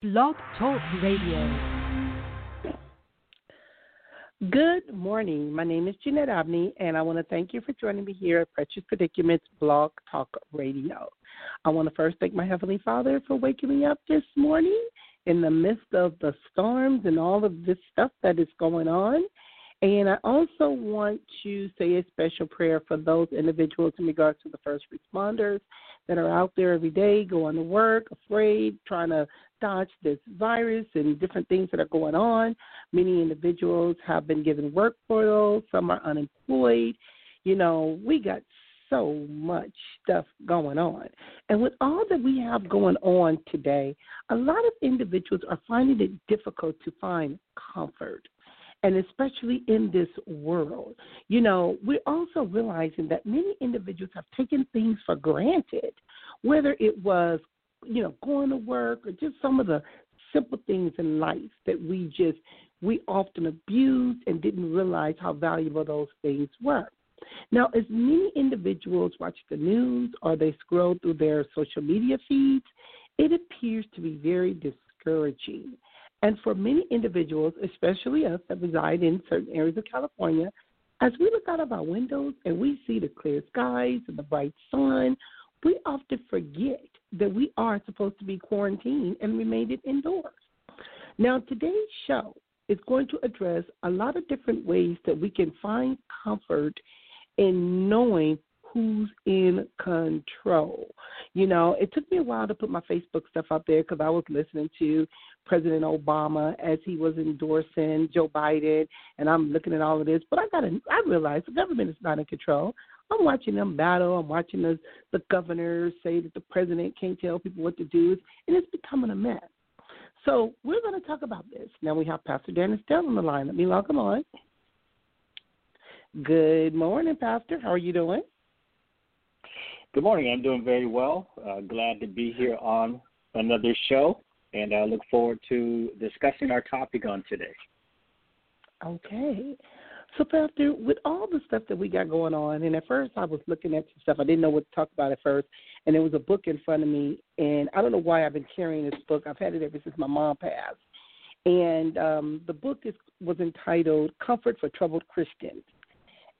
Blog Talk Radio. Good morning. My name is Jeanette Abney, and I want to thank you for joining me here at Precious Predicaments Blog Talk Radio. I want to first thank my Heavenly Father for waking me up this morning in the midst of the storms and all of this stuff that is going on. And I also want to say a special prayer for those individuals in regards to the first responders that are out there every day going to work, afraid, trying to dodge this virus and different things that are going on. Many individuals have been given work furloughs, some are unemployed. You know, we got so much stuff going on. And with all that we have going on today, a lot of individuals are finding it difficult to find comfort and especially in this world. You know, we're also realizing that many individuals have taken things for granted, whether it was, you know, going to work or just some of the simple things in life that we just we often abused and didn't realize how valuable those things were. Now, as many individuals watch the news or they scroll through their social media feeds, it appears to be very discouraging. And for many individuals, especially us that reside in certain areas of California, as we look out of our windows and we see the clear skies and the bright sun, we often forget that we are supposed to be quarantined and remain indoors. Now, today's show is going to address a lot of different ways that we can find comfort in knowing who's in control. You know, it took me a while to put my Facebook stuff up there because I was listening to President Obama as he was endorsing Joe Biden, and I'm looking at all of this. But I got to, I realize the government is not in control. I'm watching them battle. I'm watching the the governors say that the president can't tell people what to do, and it's becoming a mess. So we're going to talk about this. Now we have Pastor Daniel Estell on the line. Let me welcome on. Good morning, Pastor. How are you doing? Good morning. I'm doing very well. Uh, glad to be here on another show, and I look forward to discussing our topic on today. Okay. So, Pastor, with all the stuff that we got going on, and at first I was looking at some stuff, I didn't know what to talk about at first, and there was a book in front of me, and I don't know why I've been carrying this book. I've had it ever since my mom passed, and um, the book is was entitled "Comfort for Troubled Christians."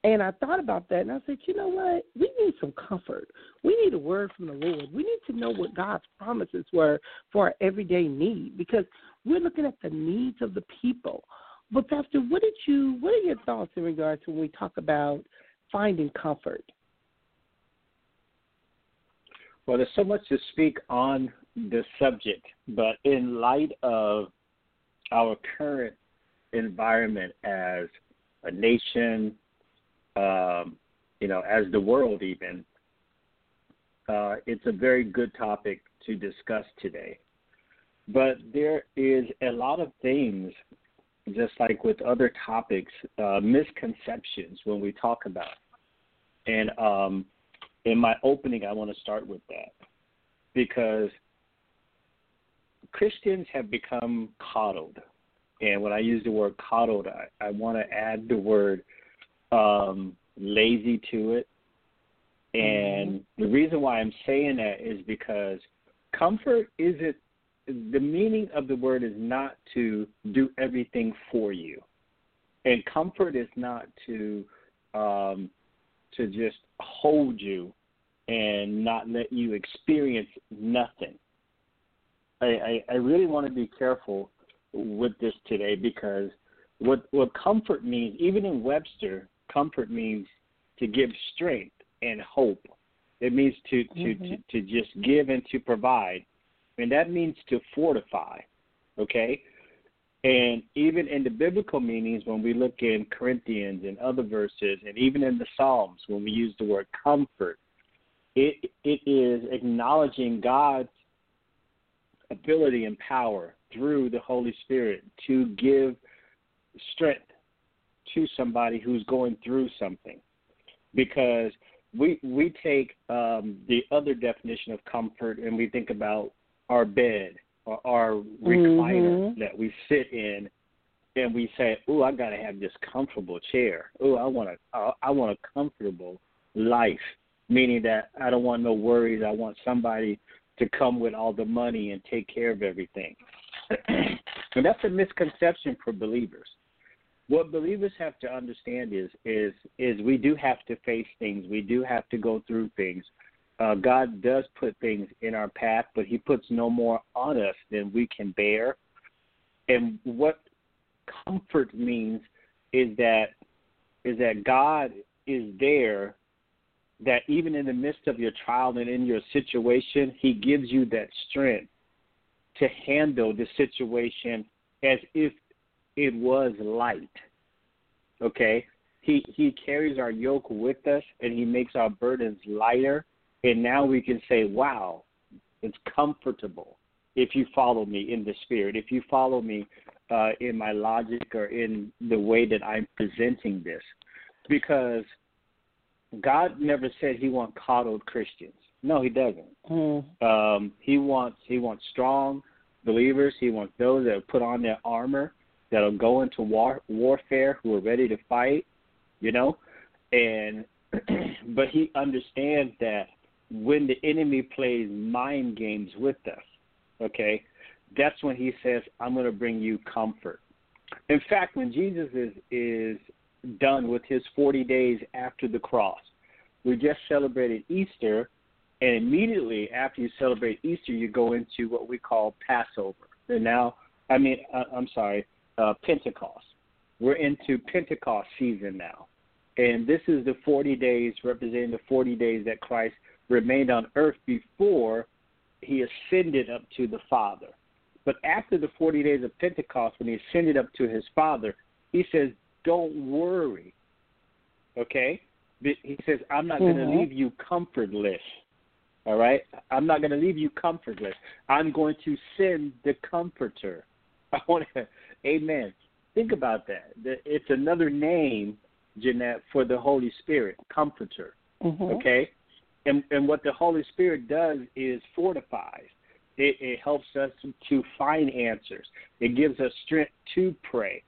And I thought about that and I said, you know what? We need some comfort. We need a word from the Lord. We need to know what God's promises were for our everyday need because we're looking at the needs of the people. But Pastor, what did you what are your thoughts in regards to when we talk about finding comfort? Well, there's so much to speak on this subject, but in light of our current environment as a nation, um, you know, as the world even, uh, it's a very good topic to discuss today. But there is a lot of things, just like with other topics, uh, misconceptions when we talk about. And um, in my opening, I want to start with that because Christians have become coddled. And when I use the word coddled, I, I want to add the word um, lazy to it. And mm-hmm. the reason why I'm saying that is because comfort isn't the meaning of the word is not to do everything for you, and comfort is not to um, to just hold you and not let you experience nothing. I, I, I really want to be careful with this today because what what comfort means, even in Webster, comfort means to give strength and hope. It means to to, mm-hmm. to, to just give and to provide. And that means to fortify. Okay? And even in the biblical meanings, when we look in Corinthians and other verses, and even in the Psalms, when we use the word comfort, it it is acknowledging God's ability and power through the Holy Spirit to give strength to somebody who's going through something because we we take um, the other definition of comfort and we think about our bed or our recliner mm-hmm. that we sit in and we say, "Oh, I got to have this comfortable chair. Oh, I want a I want a comfortable life." Meaning that I don't want no worries. I want somebody to come with all the money and take care of everything. And that's a misconception for believers. What believers have to understand is is is we do have to face things. We do have to go through things. Uh, God does put things in our path, but He puts no more on us than we can bear. And what comfort means is that is that God is there that even in the midst of your trial and in your situation, He gives you that strength to handle the situation as if it was light. Okay? He he carries our yoke with us and he makes our burdens lighter and now we can say, Wow, it's comfortable if you follow me in the spirit, if you follow me uh, in my logic or in the way that I'm presenting this. Because God never said he wants coddled Christians. No, he doesn't. Mm. Um, he wants he wants strong believers. He wants those that put on their armor, that'll go into war warfare, who are ready to fight. You know, and but he understands that when the enemy plays mind games with us, okay, that's when he says, "I'm going to bring you comfort." In fact, when Jesus is is done with his 40 days after the cross, we just celebrated Easter, and immediately after you celebrate Easter, you go into what we call Passover. And now, I mean, uh, I'm sorry, uh, Pentecost. We're into Pentecost season now. And this is the 40 days representing the 40 days that Christ remained on earth before he ascended up to the Father. But after the 40 days of Pentecost, when he ascended up to his Father, he says, Don't worry. Okay? He says, I'm not mm-hmm. going to leave you comfortless. All right? I'm not going to leave you comfortless. I'm going to send the Comforter. I want to, amen. Think about that. It's another name, Jeanette, for the Holy Spirit, Comforter. Mm-hmm. Okay? And, and what the Holy Spirit does is fortifies. It, it helps us to find answers. It gives us strength to pray.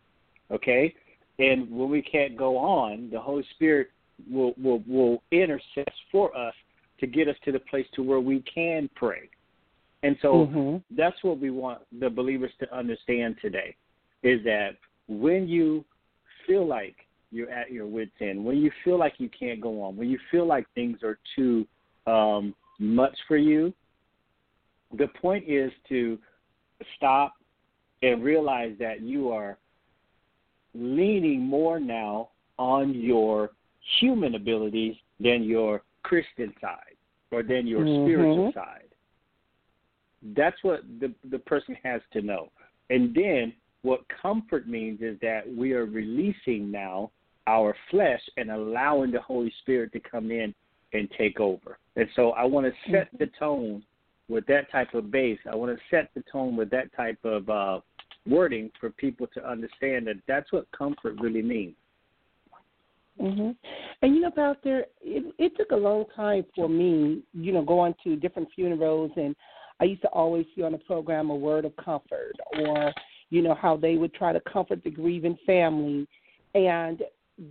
Okay? And when we can't go on, the Holy Spirit will will will intercess for us to get us to the place to where we can pray. And so mm-hmm. that's what we want the believers to understand today is that when you feel like you're at your wits end, when you feel like you can't go on, when you feel like things are too um, much for you, the point is to stop and realize that you are leaning more now on your human abilities than your Christian side or than your mm-hmm. spiritual side. That's what the the person has to know. And then what comfort means is that we are releasing now our flesh and allowing the Holy Spirit to come in and take over. And so I want to set the tone with that type of base. I want to set the tone with that type of uh, wording for people to understand that that's what comfort really means. Mhm. And you know, Pastor, it, it took a long time for me, you know, going to different funerals, and I used to always see on the program a word of comfort, or you know how they would try to comfort the grieving family, and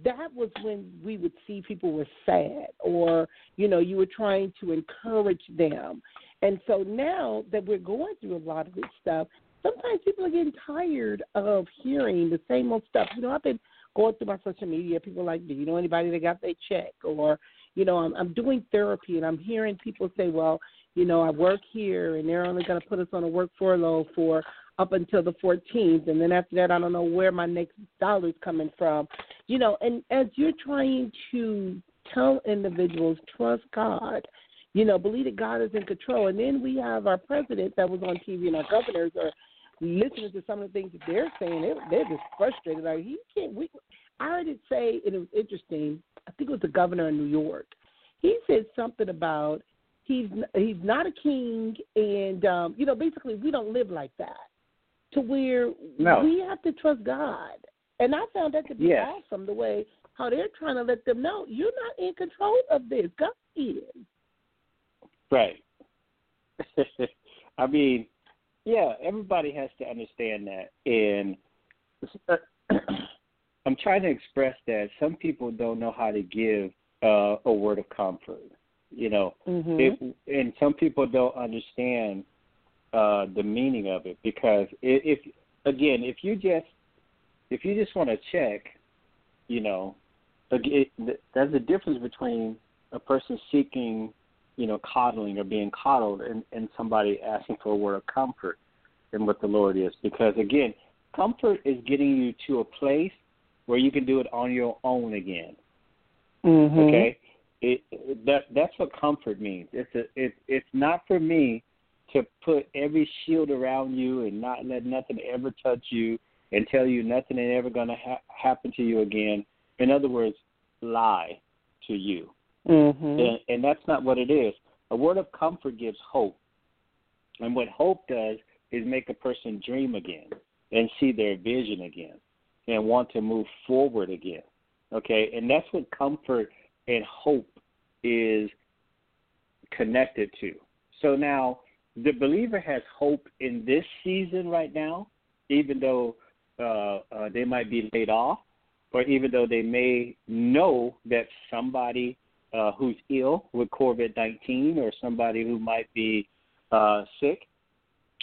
that was when we would see people were sad or you know you were trying to encourage them. And so now that we're going through a lot of this stuff sometimes people are getting tired of hearing the same old stuff. You know i've been going through my social media people like do you know anybody that got their check? Or you know i'm i'm doing therapy and i'm hearing people say well you know i work here and they're only going to put us on a work furlough for up until the 14th, and then after that, I don't know where my next dollar's coming from. You know, and as you're trying to tell individuals trust God, you know, believe that God is in control, and then we have our president that was on TV and our governors are listening to some of the things that they're saying. They're, they're just frustrated. Like he can't. We, I heard it say, and it was interesting. I think it was the governor of New York. He said something about he's he's not a king, and um, you know, basically we don't live like that to where no. we have to trust God. And I found that to be yes. awesome the way how they're trying to let them know you're not in control of this. God is. Right. I mean, yeah, everybody has to understand that. And I'm trying to express that some people don't know how to give uh, a word of comfort. You know, mm-hmm. if, and some people don't understand uh, the meaning of it because if again, if you just if you just want to check, you know, it, there's a difference between a person seeking, you know, coddling or being coddled, and, and somebody asking for a word of comfort and what the Lord is. Because again, comfort is getting you to a place where you can do it on your own again. Mm-hmm. Okay, it, that that's what comfort means. It's a it, it's not for me to put every shield around you and not let nothing ever touch you and tell you nothing is ever going to ha- happen to you again. In other words, lie to you. Mm-hmm. And, and that's not what it is. A word of comfort gives hope. And what hope does is make a person dream again and see their vision again and want to move forward again. Okay? And that's what comfort and hope is connected to. So now the believer has hope in this season right now, even though uh, uh, they might be laid off, or even though they may know that somebody uh, who's ill with COVID 19 or somebody who might be uh, sick,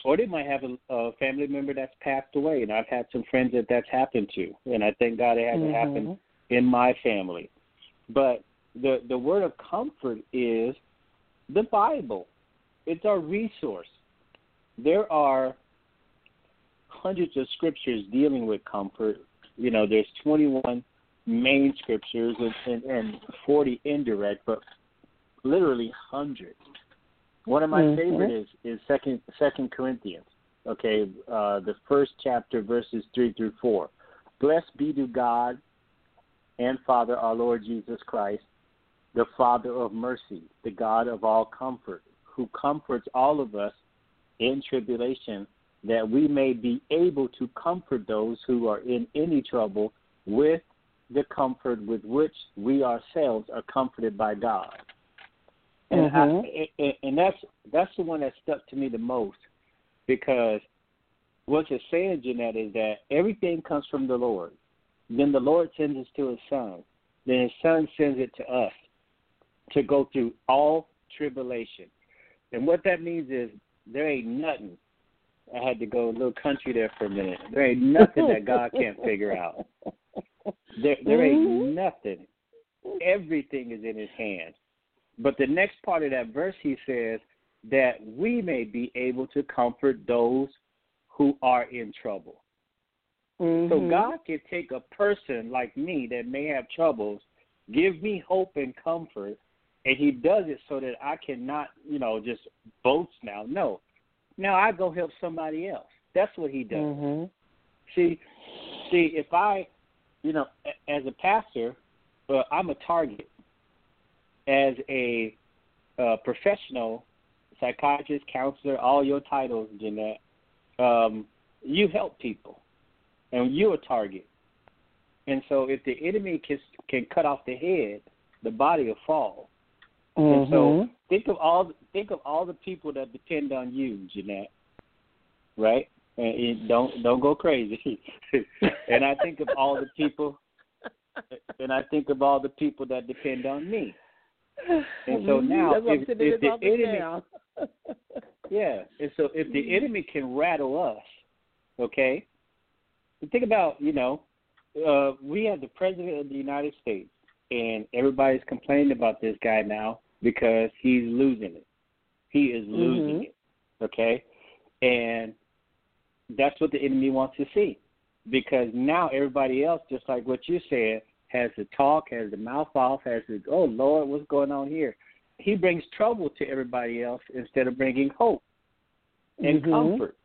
or they might have a, a family member that's passed away. And I've had some friends that that's happened to, and I thank God it hasn't mm-hmm. happened in my family. But the the word of comfort is the Bible. It's our resource. There are hundreds of scriptures dealing with comfort. You know, there's 21 main scriptures and, and, and 40 indirect, but literally hundreds. One of my mm-hmm. favorite is is second Second Corinthians. Okay, uh, the first chapter, verses three through four. Blessed be to God and Father our Lord Jesus Christ, the Father of mercy, the God of all comfort, who comforts all of us in tribulation, that we may be able to comfort those who are in any trouble with the comfort with which we ourselves are comforted by God. And, mm-hmm. I, and that's that's the one that stuck to me the most because what you're saying, Jeanette, is that everything comes from the Lord. Then the Lord sends it to His Son. Then His Son sends it to us to go through all tribulation. And what that means is there ain't nothing. I had to go a little country there for a minute. There ain't nothing that God can't figure out. There, there ain't Mhm. nothing. Everything is in His hands. But the next part of that verse, He says that we may be able to comfort those who are in trouble. So Mhm. God can take a person like me that may have troubles, give me hope and comfort, and He does it so that I cannot, you know, just boast now. No, now I go help somebody else. That's what He does. Mhm. See, see, if I, you know, as a pastor, uh, I'm a target. As a uh, professional, psychiatrist, counselor, all your titles, Jeanette, um, you help people, and you're a target. And so, if the enemy can can cut off the head, the body will fall. And so, Mhm. think of all think of all the people that depend on you, Jeanette. Right? And and don't don't go crazy. and I think of all the people, and I think of all the people that depend on me. And so now, That's why I'm if- if the enemy- now. Yeah. And so if the enemy can rattle us, okay, think about, you know, uh, we have the president of the United States, and everybody's complaining about this guy now because he's losing it. He is losing Mhm. it, okay? And that's what the enemy wants to see because now everybody else, just like what you said, has the talk, has the mouth off, has the, oh, Lord, what's going on here? He brings trouble to everybody else instead of bringing hope and Mhm. comfort.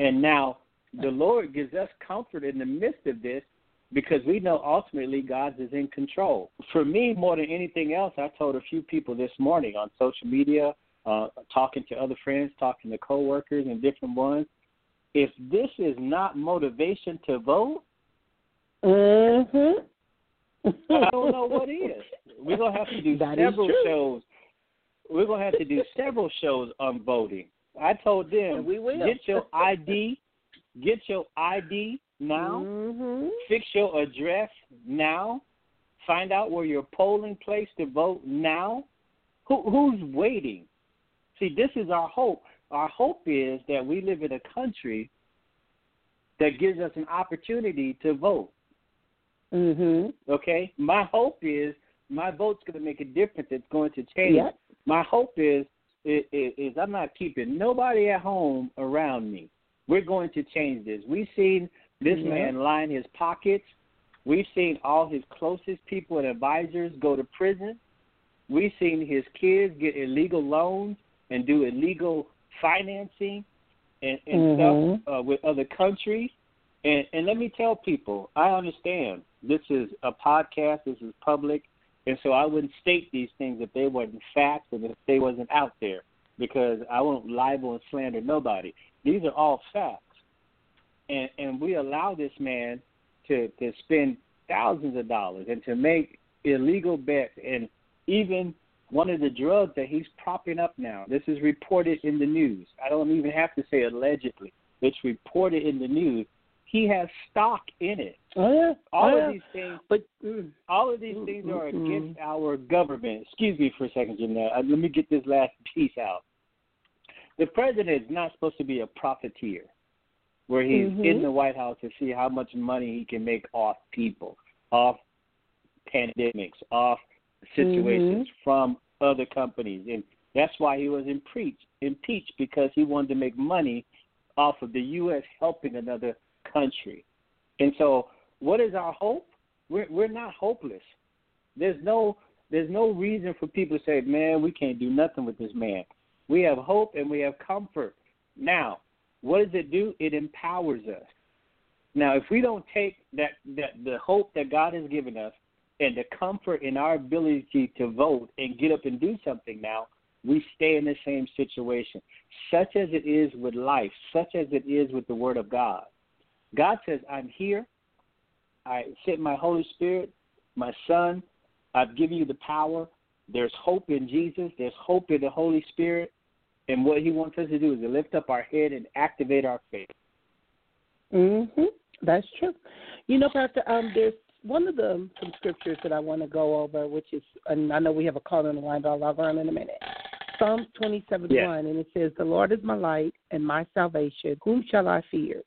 And now the Lord gives us comfort in the midst of this because we know ultimately God is in control. For me, more than anything else, I told a few people this morning on social media, uh, talking to other friends, talking to coworkers and different ones. If this is not motivation to vote, Mhm. I don't know what is. We're gonna have to do That several shows. We're gonna have to do several shows on voting. I told them, we will. get your ID, get your ID now, Mhm. fix your address now, find out where your polling place to vote now. Who, who's waiting? See, this is our hope. Our hope is that we live in a country that gives us an opportunity to vote. Mhm. Okay? My hope is my vote's going to make a difference. It's going to change. Yep. My hope is, is is I'm not keeping nobody at home around me. We're going to change this. We've seen this man line his pockets. We've seen all his closest people and advisors go to prison. We've seen his kids get illegal loans and do illegal financing and, and Mhm. stuff uh, with other countries. And and let me tell people, I understand this is a podcast, this is public, and so I wouldn't state these things if they weren't facts and if they wasn't out there, because I won't libel and slander nobody. These are all facts, and and we allow this man to to spend thousands of dollars and to make illegal bets and even one of the drugs that he's propping up now. This is reported in the news. I don't even have to say allegedly. It's reported in the news. He has stock in it. Oh yeah. All oh, of these things But mm, all of these Mm, things mm, are mm. against our government. Excuse me for a second, Jeanette. Uh, Let me get this last piece out. The president is not supposed to be a profiteer, where he's Mhm. in the White House to see how much money he can make off people, off pandemics, off situations Mhm. from other companies, and that's why he was impeached. Impeached because he wanted to make money off of the U.S. helping another country. And so, what is our hope? We're we're not hopeless. There's no there's no reason for people to say, "Man, we can't do nothing with this man." We have hope and we have comfort. Now, what does it do? It empowers us. Now, if we don't take that that the hope that God has given us and the comfort in our ability to vote and get up and do something now, we stay in the same situation. Such as it is with life, such as it is with the Word of God. God says, I'm here. I sent my Holy Spirit, my Son. I've given you the power. There's hope in Jesus. There's hope in the Holy Spirit. And what He wants us to do is to lift up our head and activate our faith. Mhm. That's true. You know, Pastor, um, there's one of the some scriptures that I want to go over, which is, and I know we have a call on the line, but I'll log on in a minute. Psalms 27 Yes. 1, and it says, The Lord is my light and my salvation. Whom shall I fear?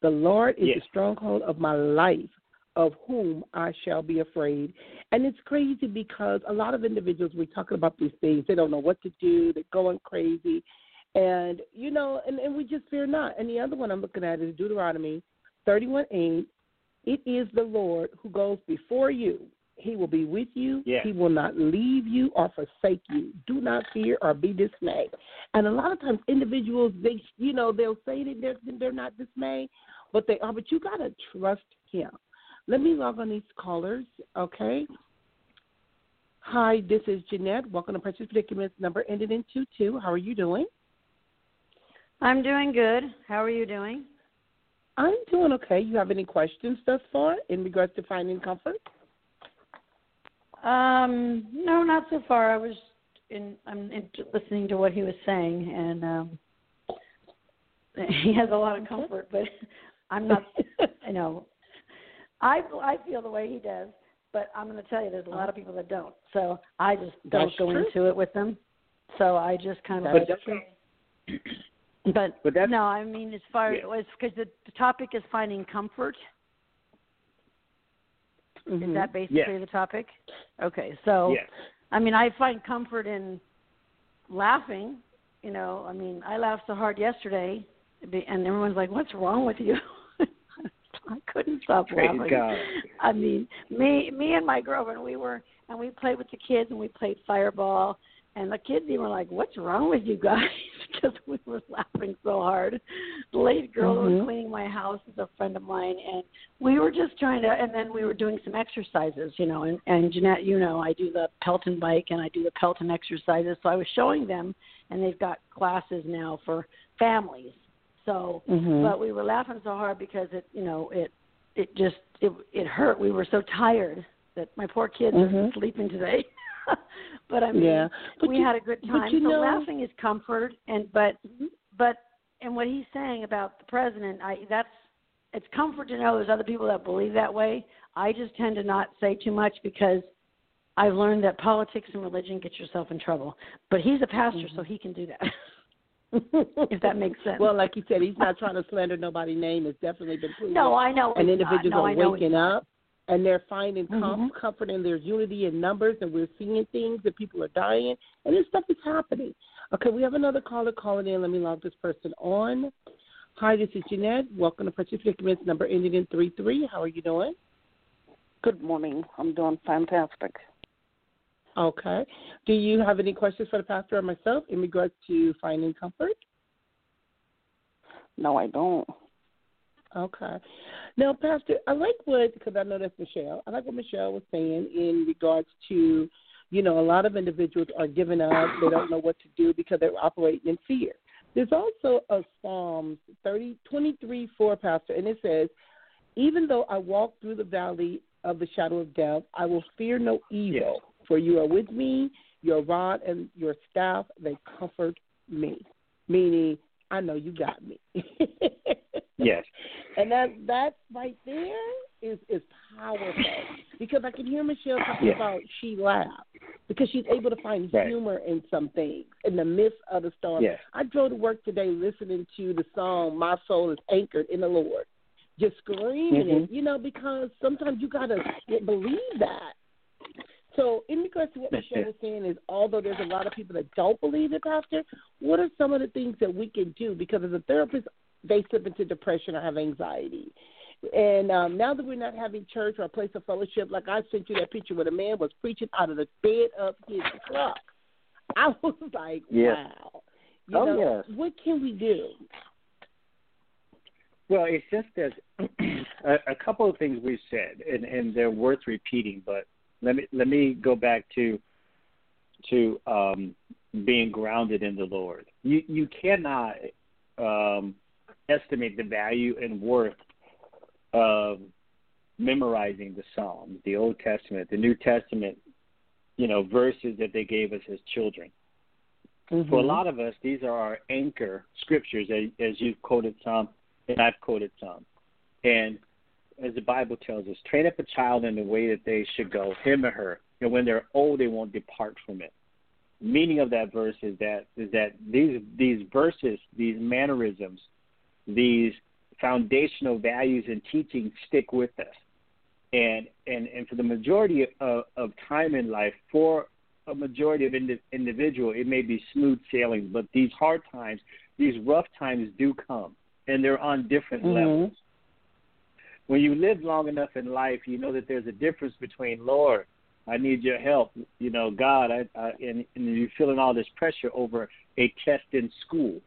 The Lord is Yes. the stronghold of my life. Of whom I shall be afraid. And it's crazy because a lot of individuals, we're talking about these things, they don't know what to do, they're going crazy. And, you know, and, and we just fear not. And the other one I'm looking at is Deuteronomy 31 8. It is the Lord who goes before you. He will be with you. Yes. He will not leave you or forsake you. Do not fear or be dismayed. And a lot of times, individuals they you know they'll say that they're they're not dismayed, but they are. But you gotta trust Him. Let me log on these callers, okay? Hi, this is Jeanette. Welcome to Precious Predicaments. Number ended in two two. How are you doing? I'm doing good. How are you doing? I'm doing okay. You have any questions thus far in regards to finding comfort? Um, no, not so far. I was in. I'm in, listening to what he was saying, and um, he has a lot of comfort. But I'm not. you know, I I feel the way he does, but I'm going to tell you, there's a lot of people that don't. So I just don't That's go true. into it with them. So I just kind of. That's like. But, But that's- no, I mean as far Yeah. as because the, the topic is finding comfort. Is Mhm. that basically Yes. the topic? Okay, so Yes. I mean, I find comfort in laughing. You know, I mean, I laughed so hard yesterday, and everyone's like, "What's wrong with you?" I couldn't stop Praise laughing. God. I mean, me, me and my girlfriend, we were, and we played with the kids, and we played fireball, and the kids even were like, "What's wrong with you guys?" because we were laughing so hard. The lady girl that Mhm. was cleaning my house is a friend of mine, and we were just trying to. And then we were doing some exercises, you know. And, and Jeanette, you know, I do the Peloton bike and I do the Peloton exercises. So I was showing them, and they've got classes now for families. So, Mhm. but we were laughing so hard because it, you know, it, it just, it, it hurt. We were so tired that my poor kids are Mhm. sleeping today. but I mean, Yeah. But we you- had a good time. you so know- laughing is comfort, and but but and what he's saying about the president, I that's it's comfort to know there's other people that believe that way. I just tend to not say too much because I've learned that politics and religion get yourself in trouble. But he's a pastor, so he can do that. if that makes sense. Well, like you said, he's not trying to slander nobody's name. It's definitely been proven. no, I know. and it's individuals not. No, are waking up and they're finding com- Mhm. comfort in their unity in numbers, and we're seeing things that people are dying, and this stuff is happening. Okay, we have another caller calling in. Let me log this person on. Hi, this is Jeanette. Welcome to Precious Predicaments, number ending in three three. How are you doing? Good morning. I'm doing fantastic. Okay. Do you have any questions for the pastor or myself in regards to finding comfort? No, I don't. Okay. Now, Pastor, I like what because I know that's Michelle. I like what Michelle was saying in regards to, you know, a lot of individuals are giving up. They don't know what to do because they're operating in fear. There's also a Psalms 30, 23, 4, Pastor, and it says, Even though I walk through the valley of the shadow of death, I will fear no evil, for you are with me, your rod and your staff, they comfort me. Meaning, I know you got me. Yes. And that that right there is is powerful because I can hear Michelle talking about she laughed because she's able to find Right. humor in some things in the midst of the storm. Yes. I drove to work today listening to the song "My Soul Is Anchored in the Lord," just screaming it, you know, because sometimes you gotta believe that. So, in regards to what Michelle was saying, is although there's a lot of people that don't believe it, Pastor, what are some of the things that we can do? Because as a therapist, they slip into depression or have anxiety. And um, now that we're not having church or a place of fellowship, like I sent you that picture where the man was preaching out of the bed of his truck, I was like, wow. You Oh, know, yes. what can we do? Well, it's just that a, a couple of things we've said, and, and they're worth repeating. But let me let me go back to to um, being grounded in the Lord. You you cannot um, estimate the value and worth of memorizing the Psalms, the Old Testament, the New Testament, you know, verses that they gave us as children. For a lot of us, these are our anchor scriptures, as, as you've quoted some, and I've quoted some. And as the Bible tells us, train up a child in the way that they should go, him or her, and when they're old, they won't depart from it. Meaning of that verse is that is that these these verses, these mannerisms, these foundational values and teachings stick with us. And and and for the majority of, of time in life, for a majority of indi- individual, it may be smooth sailing, but these hard times, these rough times do come, and they're on different Mhm. levels. When you live long enough in life, you know that there's a difference between Lord, I need your help, you know, God, I, I and, and you're feeling all this pressure over a test in school,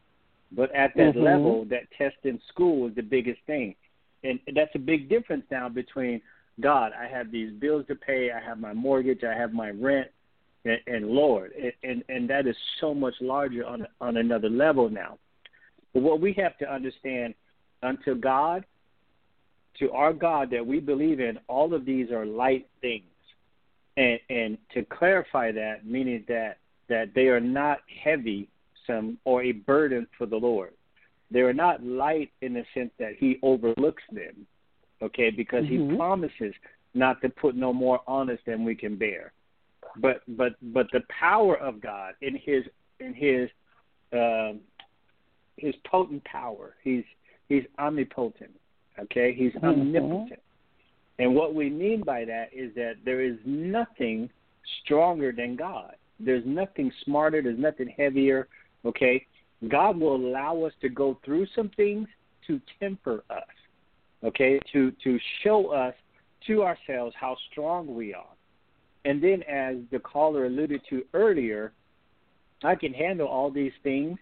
but at that Mhm. level, that test in school is the biggest thing, and that's a big difference now between God, I have these bills to pay, I have my mortgage, I have my rent, and, and Lord, and, and and that is so much larger on on another level now. But what we have to understand, unto God, to our God that we believe in, all of these are light things, and and to clarify that, meaning that that they are not heavy, some or a burden for the Lord. They are not light in the sense that He overlooks them, okay, because Mhm. He promises not to put no more on us than we can bear but but but the power of God in his in his um his potent power. He's he's omnipotent. Okay? He's Mhm. omnipotent. And what we mean by that is that there is nothing stronger than God. There's nothing smarter, there's nothing heavier, okay? God will allow us to go through some things to temper us. Okay? To to show us to ourselves how strong we are. And then, as the caller alluded to earlier, I can handle all these things,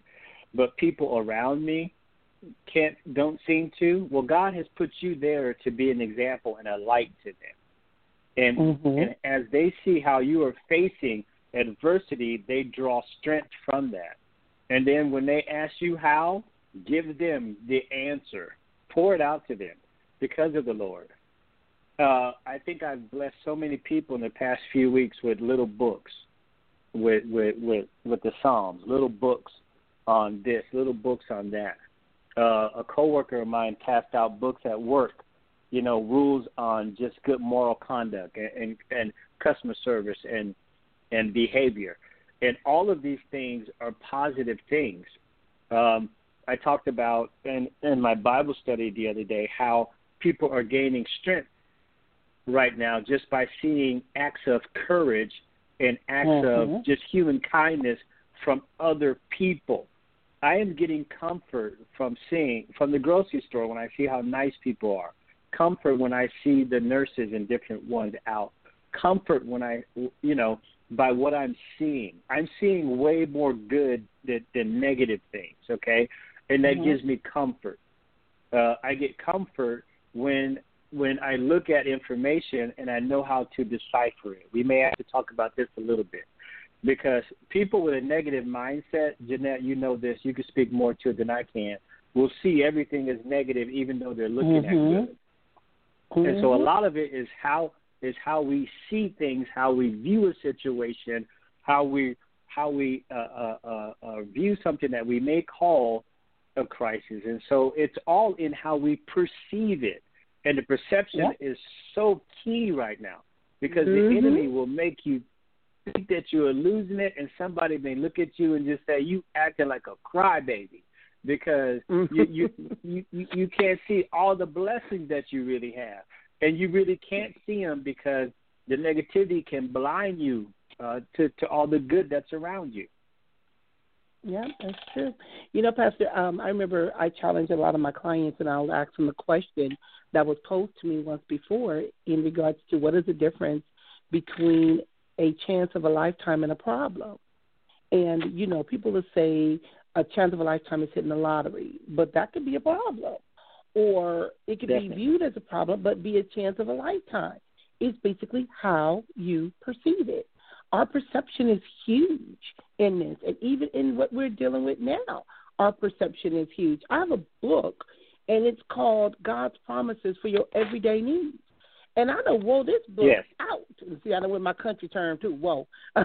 but people around me can't, don't seem to. Well, God has put you there to be an example and a light to them. And, Mhm. and as they see how you are facing adversity, they draw strength from that. And then when they ask you how, give them the answer. Pour it out to them because of the Lord. Uh, I think I've blessed so many people in the past few weeks with little books, with with with with the Psalms, little books on this, little books on that. Uh, a coworker of mine passed out books at work, you know, rules on just good moral conduct and and, and customer service and and behavior, and all of these things are positive things. Um, I talked about in in my Bible study the other day how people are gaining strength right now just by seeing acts of courage and acts Mhm. of just human kindness from other people. I am getting comfort from seeing from the grocery store when I see how nice people are. Comfort when I see the nurses and different ones out. Comfort when I, you know, by what I'm seeing. I'm seeing way more good than, than negative things. Okay, and that Mhm. gives me comfort. Uh, I get comfort when when I look at information and I know how to decipher it. We may have to talk about this a little bit because people with a negative mindset, Jeanette, you know this, you can speak more to it than I can, will see everything as negative even though they're looking Mhm. at good. And so a Mhm. lot of it is how is how we see things, how we view a situation, how we how we uh, uh, uh, uh, view something that we may call a crisis. And so it's all in how we perceive it. And the perception Yep. is so key right now because Mhm. the enemy will make you think that you are losing it, and somebody may look at you and just say you acting like a crybaby because you, you you you you can't see all the blessings that you really have, and you really can't see them because the negativity can blind you uh, to to all the good that's around you. Yeah, that's true. You know, Pastor, um, I remember I challenged a lot of my clients, and I'll ask them a question that was posed to me once before in regards to what is the difference between a chance of a lifetime and a problem. And you know, people will say a chance of a lifetime is hitting the lottery, but that could be a problem, or it could Definitely. be viewed as a problem, but be a chance of a lifetime. It's basically how you perceive it. Our perception is huge in this, and even in what we're dealing with now, our perception is huge. I have a book, and it's called God's Promises for Your Everyday Needs. And I know, whoa, this book Yes. out. See, I know with my country term too. Whoa, I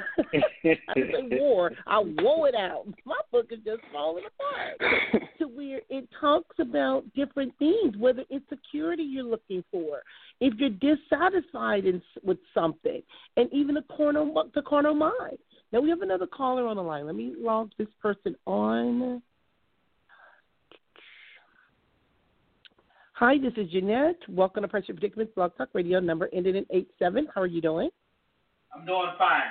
say war. I whoa it out. My book is just falling apart. to where it talks about different things, whether it's security you're looking for, if you're dissatisfied in, with something, and even the corner the corner mind. Now we have another caller on the line. Let me log this person on. Hi, this is Jeanette. Welcome to Precious Predicaments Blog Talk Radio, number ended in eight seven. How are you doing? I'm doing fine.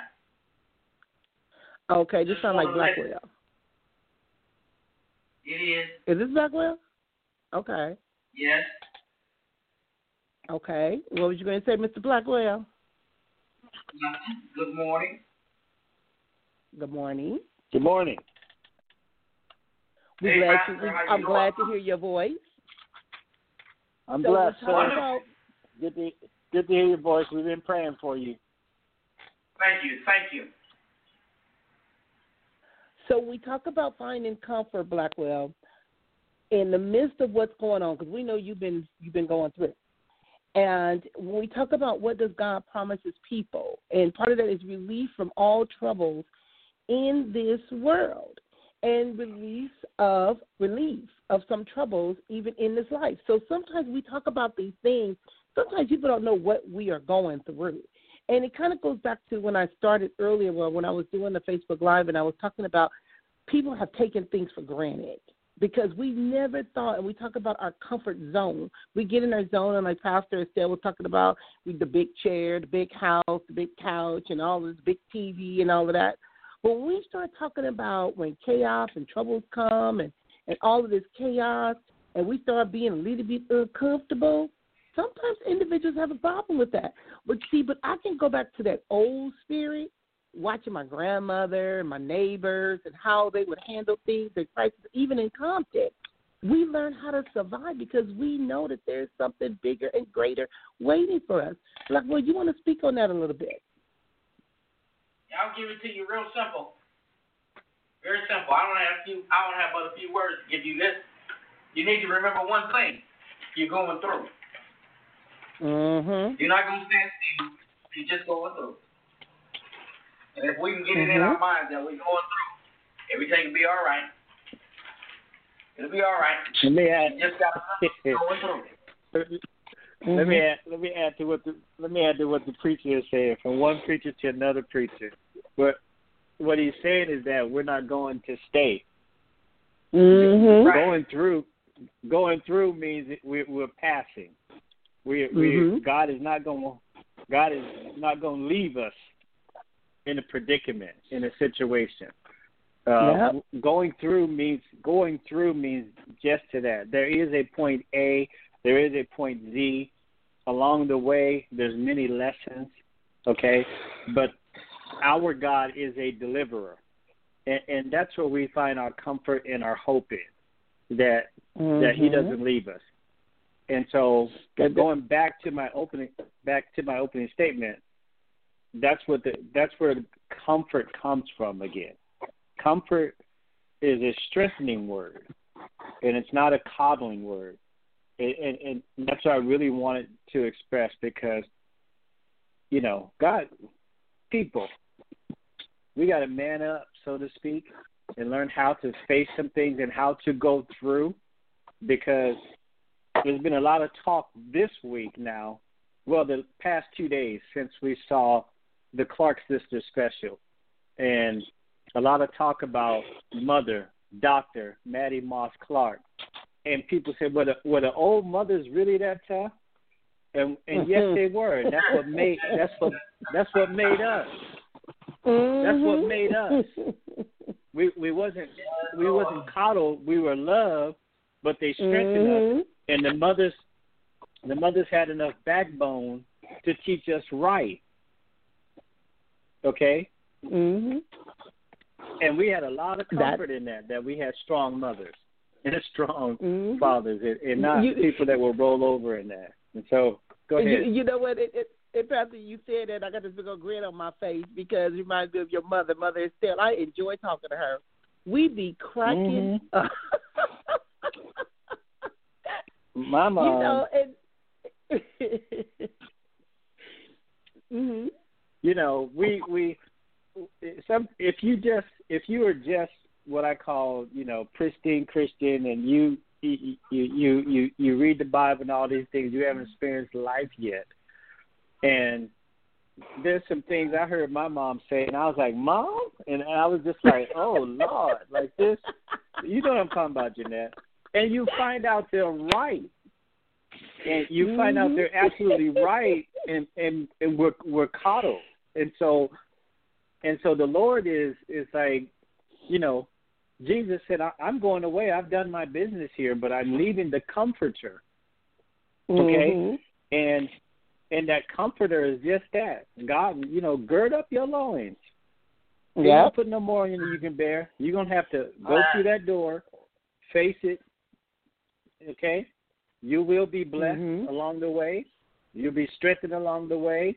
Okay, this Just sounds like Blackwell. It is. Is this Blackwell? Okay. Yes. Okay. What was you going to say, Mr. Blackwell? Nothing. Good morning. Good morning. Good morning. We're Hey, glad Pastor, to, we, I'm glad to hear your voice. I'm so blessed, we're sir. about Good to good to hear your voice. We've been praying for you. Thank you. Thank you. So we talk about finding comfort, Blackwell, in the midst of what's going on, because we know you've been you've been going through. And when we talk about what does God promise His people, and part of that is relief from all troubles in this world, and release of relief of some troubles even in this life. So sometimes we talk about these things. Sometimes people don't know what we are going through. And it kind of goes back to when I started earlier, well, when I was doing the Facebook Live and I was talking about people have taken things for granted because we never thought, and we talk about our comfort zone. We get in our zone, and like Pastor Estell was talking about the big chair, the big house, the big couch, and all this big TV and all of that. But when we start talking about when chaos and troubles come and, and all of this chaos, and we start being a little bit uncomfortable, sometimes individuals have a problem with that. But see, but I can go back to that old spirit, watching my grandmother and my neighbors and how they would handle things and crisis, even in conflict. We learn how to survive because we know that there's something bigger and greater waiting for us. Like, well, you want to speak on that a little bit? I'll give it to you real simple. Very simple. I don't have few. I don't have but a few words to give you this. You need to remember one thing. You're going through. Mm-hmm. You're not going to stand still. You're just going through. And if we can get it in our Mhm. minds that we're going through, everything will be all right. It'll be all right. Let me add. You just got to going through. Let me Mm-hmm. add, let me add to what the let me add to what the preacher is saying from one preacher to another preacher. But what he's saying is that we're not going to stay. Mhm. Going through, going through means that we, we're passing. We, we Mhm. God is not going. God is not going to leave us in a predicament, in a situation. Uh, Going through means going through means just to that. There is a point A, there is a point Z. Along the way, there's many lessons. Okay, but our God is a deliverer, and, and that's where we find our comfort and our hope in that that He Mhm. doesn't leave us. And so, going back to my opening back to my opening statement, that's what the that's where the comfort comes from again. Comfort is a strengthening word, and it's not a coddling word. And, and, that's what I really wanted to express because, you know, God, people, we got to man up, so to speak, and learn how to face some things and how to go through because there's been a lot of talk this week now, well, the past two days since we saw the Clark Sisters special, and a lot of talk about mother, doctor, Mattie Moss Clark, and people said, "Were the were the old mothers really that tough?" And and yes, they were. And that's what made that's what that's what made us. That's what made us. We we wasn't we wasn't coddled. We were loved, but they strengthened us Mhm. and the mothers the mothers had enough backbone to teach us right okay Mhm. and we had a lot of That- comfort in that that we had strong mothers and strong Mhm. fathers and, and not You- people that will roll over in that and so go You, ahead you know what? It, it, it, after you said that, I got this big old grin on my face because it reminds me of your mother, Mother Estell. I enjoy talking to her. We be cracking Mm-hmm. up. my you know, and mhm. you know we we some if you just if you are just what I call you know pristine Christian and you you you you you read the Bible and all these things you haven't experienced life yet. And there's some things I heard my mom say and I was like mom? And I was just like oh lord. Like this you know what I'm talking about Jeanette. And you find out they're right. And you find out they're mm-hmm. absolutely right and and and we're we're coddled. And so and so the lord is is like you know jesus said I, i'm going away. I've done my business here but i'm leaving the comforter. Okay. Mhm. and and that comforter is just that. God you know gird up your loins. Don't put no more on you than you can bear. You're going to have to go through that door face it okay? You will be blessed Mhm. along the way. You'll be strengthened along the way.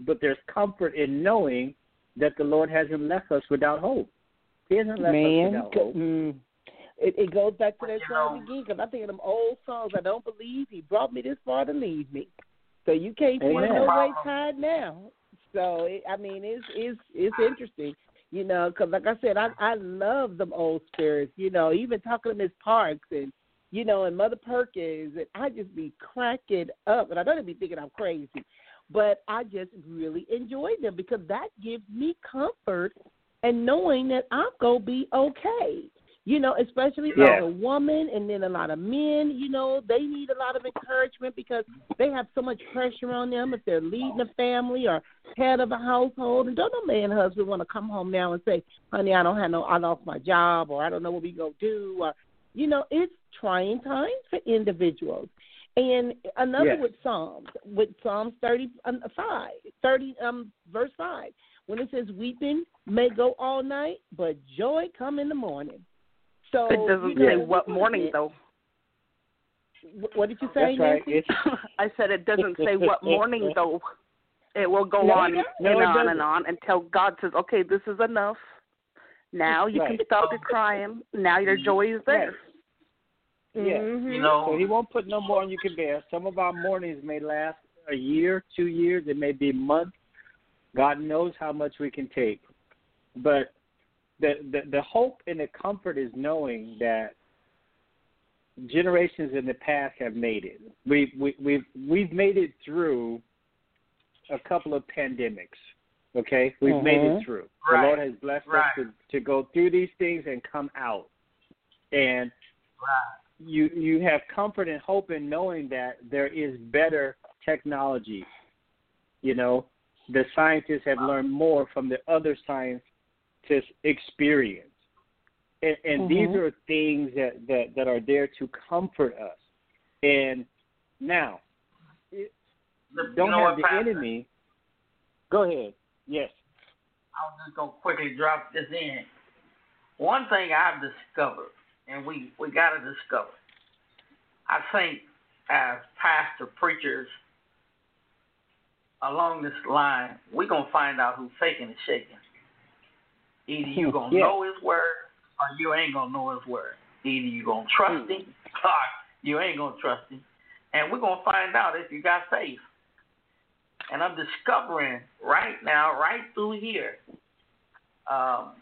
But there's comfort in knowing that the lord hasn't left us without hope he hasn't left us Man, go- mm. it, it goes back to that song know- again because I think of them old songs. I don't believe he brought me this far to leave me, so you can't feel no way tied now. So it, I mean, it's it's it's interesting, you know, because like I said, I I love them old spirits. You know, even talking to Miss Parks and you know, and Mother Perkins, and I just be cracking up, and I know they be thinking I'm crazy, but I just really enjoy them because that gives me comfort and knowing that I'm gonna be okay. You know, especially Yeah. as a woman and then a lot of men, you know, they need a lot of encouragement because they have so much pressure on them if they're leading a family or head of a household. And don't no man husband want to come home now and say, Honey, I don't have no I lost my job or I don't know what we gonna do or you know, it's trying times for individuals. And another Yes. with Psalms, with Psalms 30, um, 5, 30, um, verse 5, when it says, Weeping may go all night, but joy come in the morning. So It doesn't you know, say what morning get- though. What did you say, that's Nancy? it's I said it doesn't say what morning though. It will go No, on. No, and it on doesn't. and on until God says, "Okay, this is enough. Now you Right. can stop your crying. Now your joy is there." Yeah. Mhm. You know, So he won't put no more on you can bear. Some of our mornings may last a year, two years, it may be months. God knows how much we can take. But the the, the hope and the comfort is knowing that generations in the past have made it. We we we've we've made it through a couple of pandemics. Okay? We've made it Mhm. through. Right. The Lord has blessed Right. us to, to go through these things and come out. and you you have comfort and hope in knowing that there is better technology. You know, the scientists have learned more from the other scientists' experience, and, and Mm-hmm. these are things that, that that are there to comfort us. And now, it, The- don't you know have what, the Pastor? enemy. Go ahead. Yes. I was just gonna quickly drop this in. One thing I've discovered, and we we got to discover. I think as pastor preachers along this line, we're gonna find out who's faking and shaking. Either you're gonna Yeah. know his word, or you ain't gonna know his word. Either you're gonna trust him, or you ain't gonna trust him. And we're gonna find out if you got faith. And I'm discovering right now, right through here, um,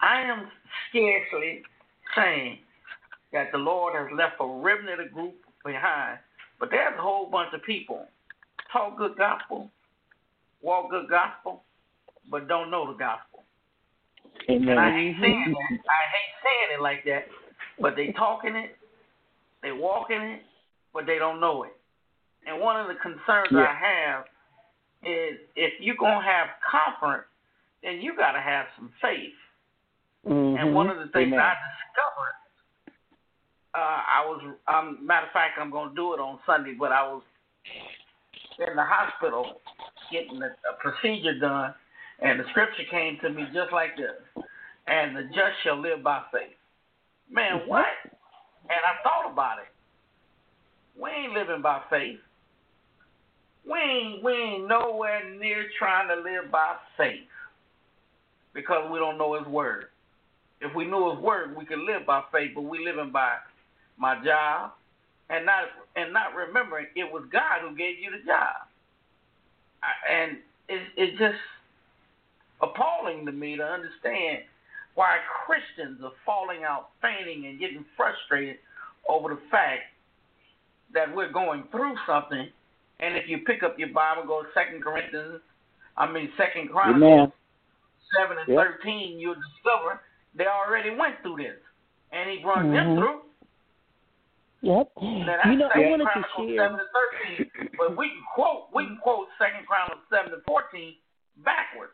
I am scarcely saying that the Lord has left a remnant of group behind, but there's a whole bunch of people talk good gospel, walk good gospel, but don't know the gospel. And I hate saying that. I hate saying it like that, but they talking it, they walking it, but they don't know it. And one of the concerns Yeah. I have is if you're gonna have comfort, then you gotta have some faith. And one of the things Amen. I discovered, uh, I was, um, matter of fact, I'm going to do it on Sunday, but I was in the hospital getting a, a procedure done, and the scripture came to me just like this and the just shall live by faith. Man, mm-hmm. what? And I thought about it. We ain't living by faith. We ain't, we ain't nowhere near trying to live by faith because we don't know His word. If we knew His word, we could live by faith, but we living by my job and not and not remembering it was God who gave you the job. And it, it's just appalling to me to understand why Christians are falling out, fainting, and getting frustrated over the fact that we're going through something. And if you pick up your Bible, go to Second Corinthians, I mean Second Chronicles Amen. seven and Yep. thirteen, you'll discover they already went through this, and he brought them Mhm. through. Yep. Now, You know, I wanted to share. seven and thirteen, but we can quote we can quote Second Chronicles seven and fourteen backwards,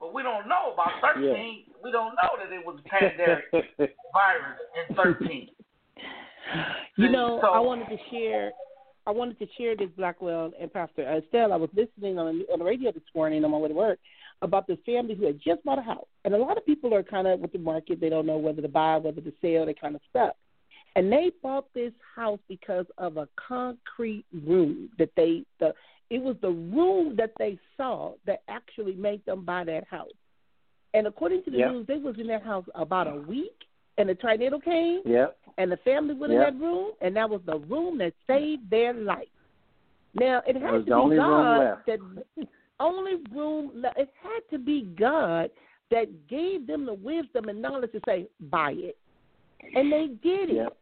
but we don't know about thirteen. We don't know that it was a pandemic virus in thirteen. You know, So- I wanted to share. I wanted to share this Blackwell and Pastor Estell. I was listening on on the radio this morning on my way to work about this family who had just bought a house, and a lot of people are kind of with the market. They don't know whether to buy, whether to sell. They kind of stuck. And they bought this house because of a concrete room that they the it was the room that they saw that actually made them buy that house. And according to the Yep. news, they was in that house about a week, and the tornado came, Yep. and the family was Yep. in that room, and that was the room that saved their life. Now it had was to be God that only room. It had to be God that gave them the wisdom and knowledge to say, "Buy it," and they did it. Yep.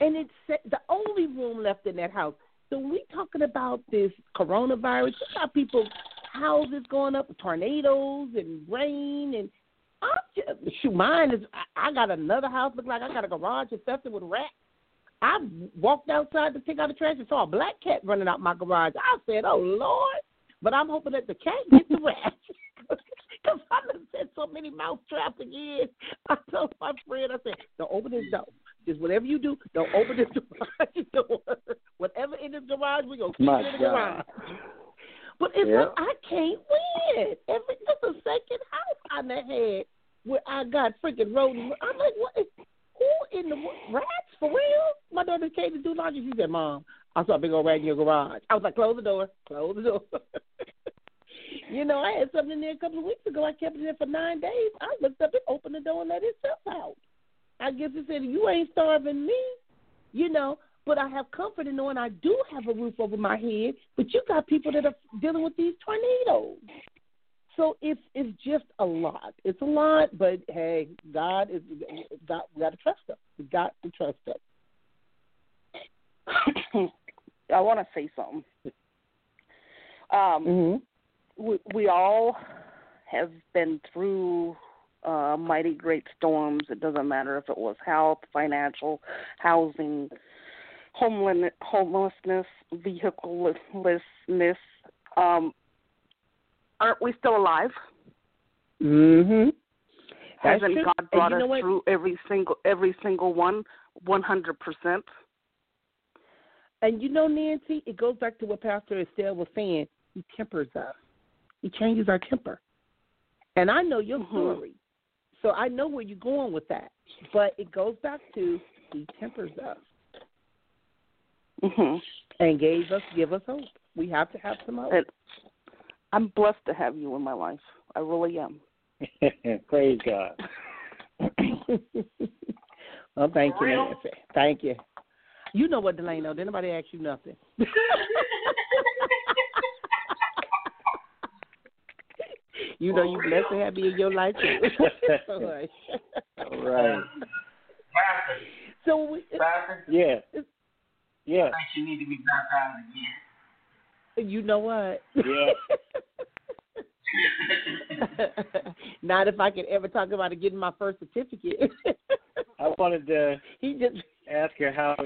And it's the only room left in that house. So we talking about this coronavirus. You got people houses going up, tornadoes and rain, and I'm just shoot. Mine is. I, I got another house. Look like I got a garage infested with rats. I walked outside to take out the trash and saw a black cat running out my garage. I said, "Oh Lord!" But I'm hoping that the cat gets the rats. Because I done said so many mouse traps again. I told my friend, I said, don't open this door. Just whatever you do, don't open this garage door. Whatever in this garage, we're going to keep My it in the garage. But it's Yeah. like I can't win. Every this is the second house I done had where I got freaking rodents. I'm like, what is who in the rats for real? My daughter came to do laundry. She said, "Mom, I saw a big old rat in your garage." I was like, "Close the door, close the door." you know, I had something in there a couple of weeks ago. I kept it there for nine days. I looked up and opened the door and let itself out. I guess it said, "You ain't starving me," you know. But I have comfort in knowing I do have a roof over my head. But you got people that are dealing with these tornadoes. So it's it's just a lot. It's a lot, but hey, God is God. We got to trust Him. We got to trust Him. I want to say something. Um, Mm-hmm. we, we all have been through uh, mighty great storms. It doesn't matter if it was health, financial, housing, homelessness, homelessness vehiclelessness. Um, aren't we still alive? Mm-hmm. That's Hasn't true. God brought us what? through every single every single one, one hundred percent? And you know, Nancy, it goes back to what Pastor Estell was saying. He tempers us. He changes our temper. And I know your Mhm. story. So I know where you're going with that. But it goes back to he tempers us hmm and gave us give us hope. We have to have some hope. And I'm blessed to have you in my life. I really am. Praise God. well, thank you, Nancy. Thank you. You know what, Delano? Did anybody ask you nothing? you know you blessed to have me in your life too. All right. right. So we, Pastor, Yeah. Yeah. I think you need to be baptized again. you know what? Yeah. Not if I could ever talk about it getting my first certificate. I wanted to he just ask her how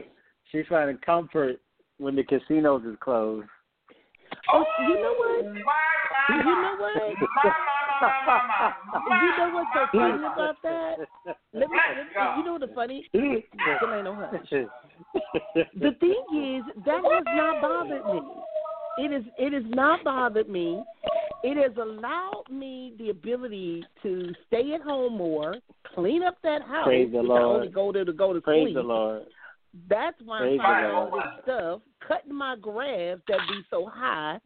she's finding comfort when the casinos is closed. Oh, you know what? My, my, You know what? My, my, my, my, my, my, You know what's so my, funny my, about that? Let me, let me you know the funny Delano hush. The thing is, that has not bothered me. It is it has not bothered me. It has allowed me the ability to stay at home more, clean up that house, Praise the which I Lord. only go there to go to Praise sleep. the Lord. That's why I'm finding the all this stuff, cutting my grass that be so high.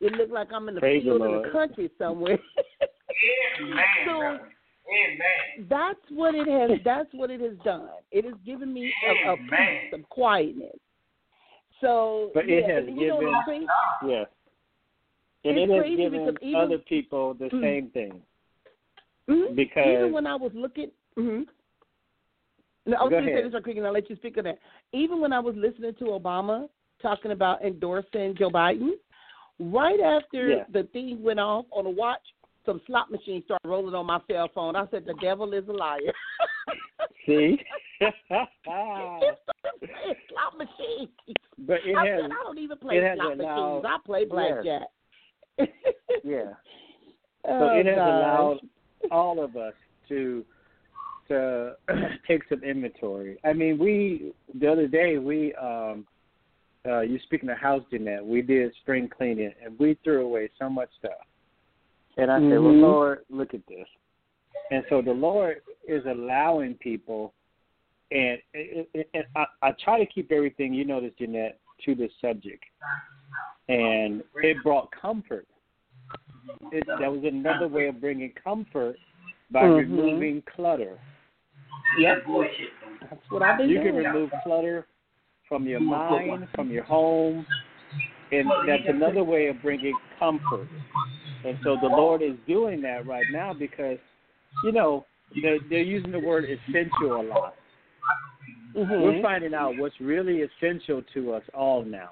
It look like I'm in the Praise the field in the country somewhere. Amen, So- Amen. that's what it has. That's what it has done. It has given me a, a Amen. peace, some quietness. So, But it yeah, has and you know given- what's crazy? Yeah. And It's it has given even- other people the Mm. same thing. Mhm. Because- even when I was looking, mm-hmm. No, I was going to say this real quick, and I'll let you speak on that. Even when I was listening to Obama talking about endorsing Joe Biden, right after Yeah. the thing went off on the watch, some slot machines started rolling on my cell phone. I said, "The devil is a liar." See? it started playing slot machines. but it I has said, I don't even play slot allowed- machines. I play blackjack. yeah. So Oh, it has gosh. allowed all of us to to take some inventory. I mean, we the other day we um uh you speaking of house Jeanette, we did spring cleaning and we threw away so much stuff. And I said, Well Mhm. Lord, look at this. And so the Lord is allowing people and, and, and I, I try to keep everything, you know this, Jeanette, to the subject. And it brought comfort it, that was another way of bringing comfort by Mhm. removing clutter. Yep, Bullshit. that's what I've been You can doing. remove clutter from your mind, from your home, and that's another way of bringing comfort. And so the Lord is doing that right now because, you know, they're, they're using the word essential a lot. Mhm. We're finding out what's really essential to us all now.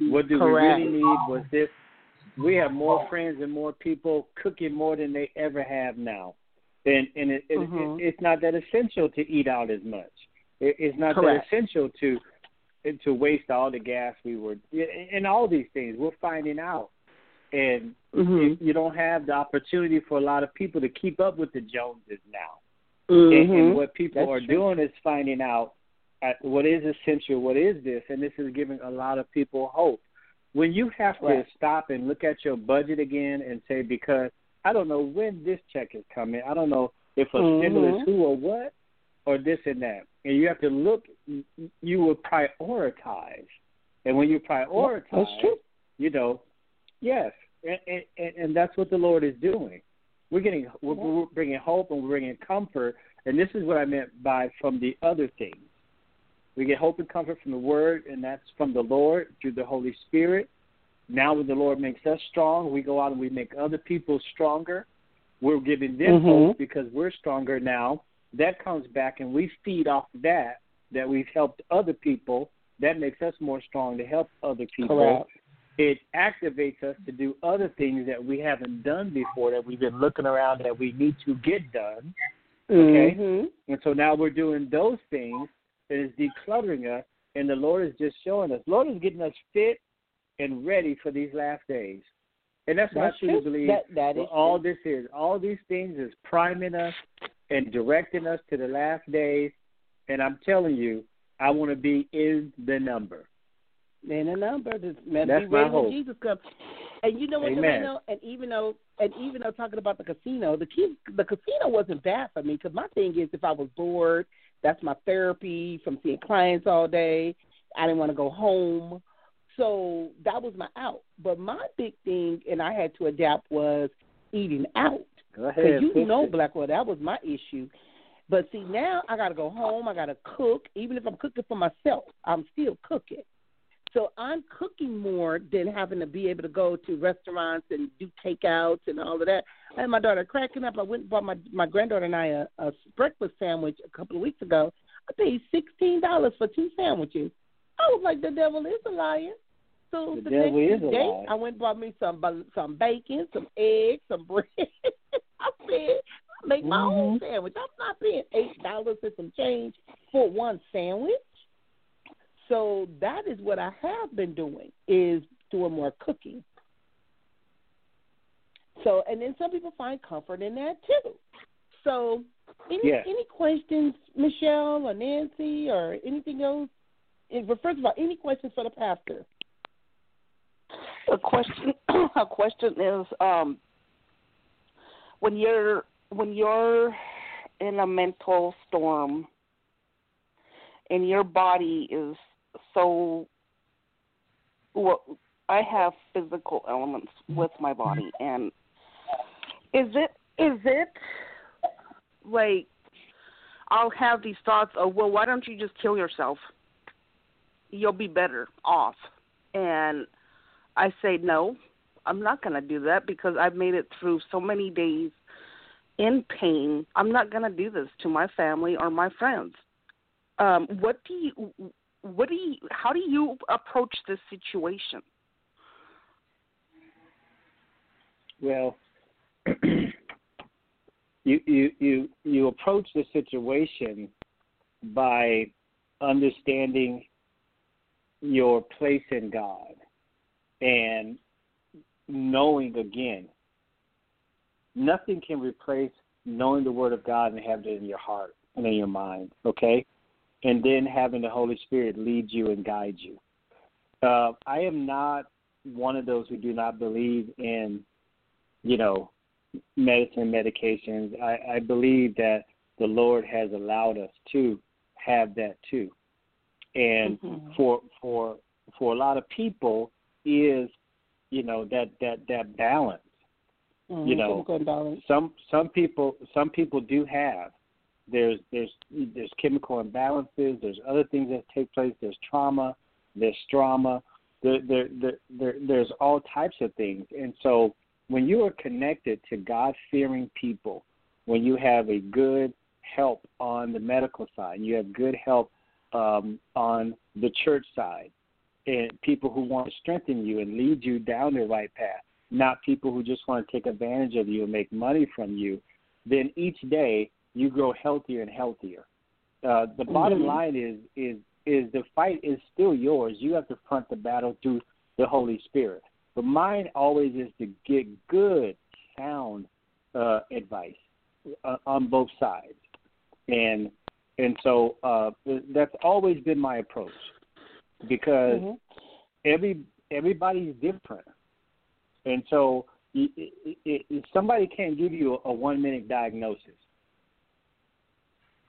What do Correct. we really need? Was this? We have more friends and more people cooking more than they ever have now, and and it, it, Mhm. it, it's not that essential to eat out as much. It, it's not Correct. that essential to to waste all the gas we were and all these things. We're finding out, and Mhm. you, don't have the opportunity for a lot of people to keep up with the Joneses now. Mhm. And, and what people That's are true. doing is finding out uh, what is essential, what is this, and this is giving a lot of people hope. When you have to stop and look at your budget again and say, because I don't know when this check is coming, I don't know if a Mhm. stimulus who or what, or this and that, and you have to look, you will prioritize, and when you prioritize, That's true. you know, yes, and, and and that's what the Lord is doing. We're getting we're, we're bringing hope and we're bringing comfort, and this is what I meant by from the other things. We get hope and comfort from the Word, and that's from the Lord through the Holy Spirit. Now, when the Lord makes us strong, we go out and we make other people stronger. We're giving them Mhm. hope because we're stronger now. That comes back, and we feed off that. That we've helped other people. That makes us more strong to help other people Correct. it activates us to do other things that we haven't done before that we've been looking around that we need to get done. Okay? Mhm. And so now we're doing those things that is decluttering us, and the Lord is just showing us. Lord is getting us fit and ready for these last days. And that's what I truly believe That that is all true. this is. All these things is priming us and directing us to the last days. And I'm telling you, I want to be in the number. in the number. Man, That's my hope. Jesus comes. And you know what, Amen. Delano? And even though, and even though talking about the casino, the key, the casino wasn't bad for me because my thing is, if I was bored, that's my therapy from seeing clients all day. I didn't want to go home, so that was my out. But my big thing, and I had to adapt, was eating out. Because you know. Blackwell, that was my issue. But see, now I got to go home. I got to cook. Even if I'm cooking for myself, I'm still cooking. So I'm cooking more than having to be able to go to restaurants and do takeouts and all of that. I had my daughter cracking up. I went and bought my my granddaughter and I a, a breakfast sandwich a couple of weeks ago. I paid sixteen dollars for two sandwiches. I was like, the devil is a liar. The the, next day. I went and bought me some some bacon, some eggs, some bread. I said, I make my own Mm-hmm. sandwich. I'm not paying eight dollars and some change for one sandwich. So that is what I have been doing is doing more cooking. So and then some people find comfort in that too. So any Yes. any questions, Michelle or Nancy or anything else? But first of all, any questions for the pastor? A question a question is um when you're when you're in a mental storm and your body is so well I have physical elements with my body and is it is it like I'll have these thoughts of well why don't you just kill yourself? You'll be better off. And I say no, I'm not going to do that because I've made it through so many days in pain. I'm not going to do this to my family or my friends. Um, what do you, what do you, how do you approach this situation? Well, you you you you approach the situation by understanding your place in God and knowing again nothing can replace knowing the word of God and having it in your heart and in your mind, okay? And then having the Holy Spirit lead you and guide you. Uh, I am not one of those who do not believe in you know, medicine, medications. I, I believe that the Lord has allowed us to have that too. And Mhm. for for for a lot of people is, you know, that that that balance. Mhm, You know, imbalance. Some some people some people do have. There's there's there's chemical imbalances. There's other things that take place. There's trauma. There's trauma. There, there, there, there, there's all types of things. And so when you are connected to God fearing people, when you have a good help on the medical side, you have good help um, on the church side, and people who want to strengthen you and lead you down the right path, not people who just want to take advantage of you and make money from you, then each day you grow healthier and healthier. Uh, the bottom Mhm. line is is is the fight is still yours. You have to front the battle through the Holy Spirit. But mine always is to get good, sound uh, advice uh, on both sides, and and so uh, that's always been my approach because Mhm. every everybody's different, and so i i i somebody can't give you a, a one minute diagnosis.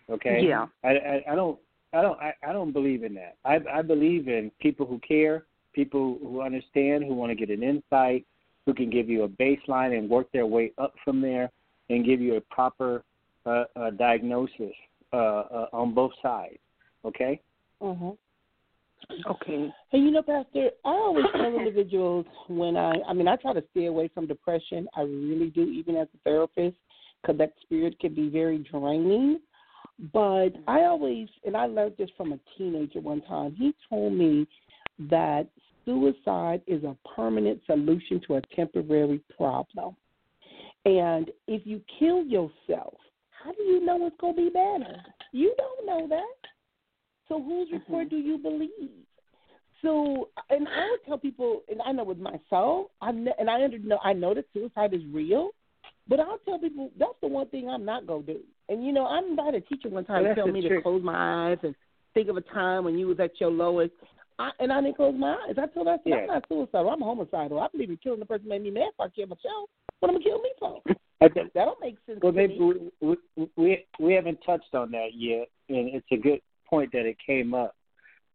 Okay. Yeah. I, I, I don't I don't I, I don't believe in that. I I believe in people who care, people who understand, who want to get an insight, who can give you a baseline and work their way up from there and give you a proper uh, uh, diagnosis uh, uh, on both sides. Okay. Mhm. Okay. Hey, you know, Pastor, I always tell individuals when I, I mean, I try to stay away from depression. I really do, even as a therapist, because that spirit can be very draining. But mm-hmm. I always, and I learned this from a teenager one time. He told me that suicide is a permanent solution to a temporary problem. And if you kill yourself, how do you know it's going to be better? You don't know that. So whose report mm-hmm. do you believe? So, and I would tell people, and I know with myself, I and I under, know I know that suicide is real, but I'll tell people that's the one thing I'm not gonna do. And you know, I'm had a teacher one time tell me trick. to close my eyes and think of a time when you was at your lowest. I, and I didn't close my eyes. I told her, I said, Yeah. I'm not suicidal. I'm homicidal. I believe in killing the person made me mad. If I kill myself, what am I gonna kill me for? That don't make sense Well, maybe we we we haven't touched on that yet, and it's a good point that it came up.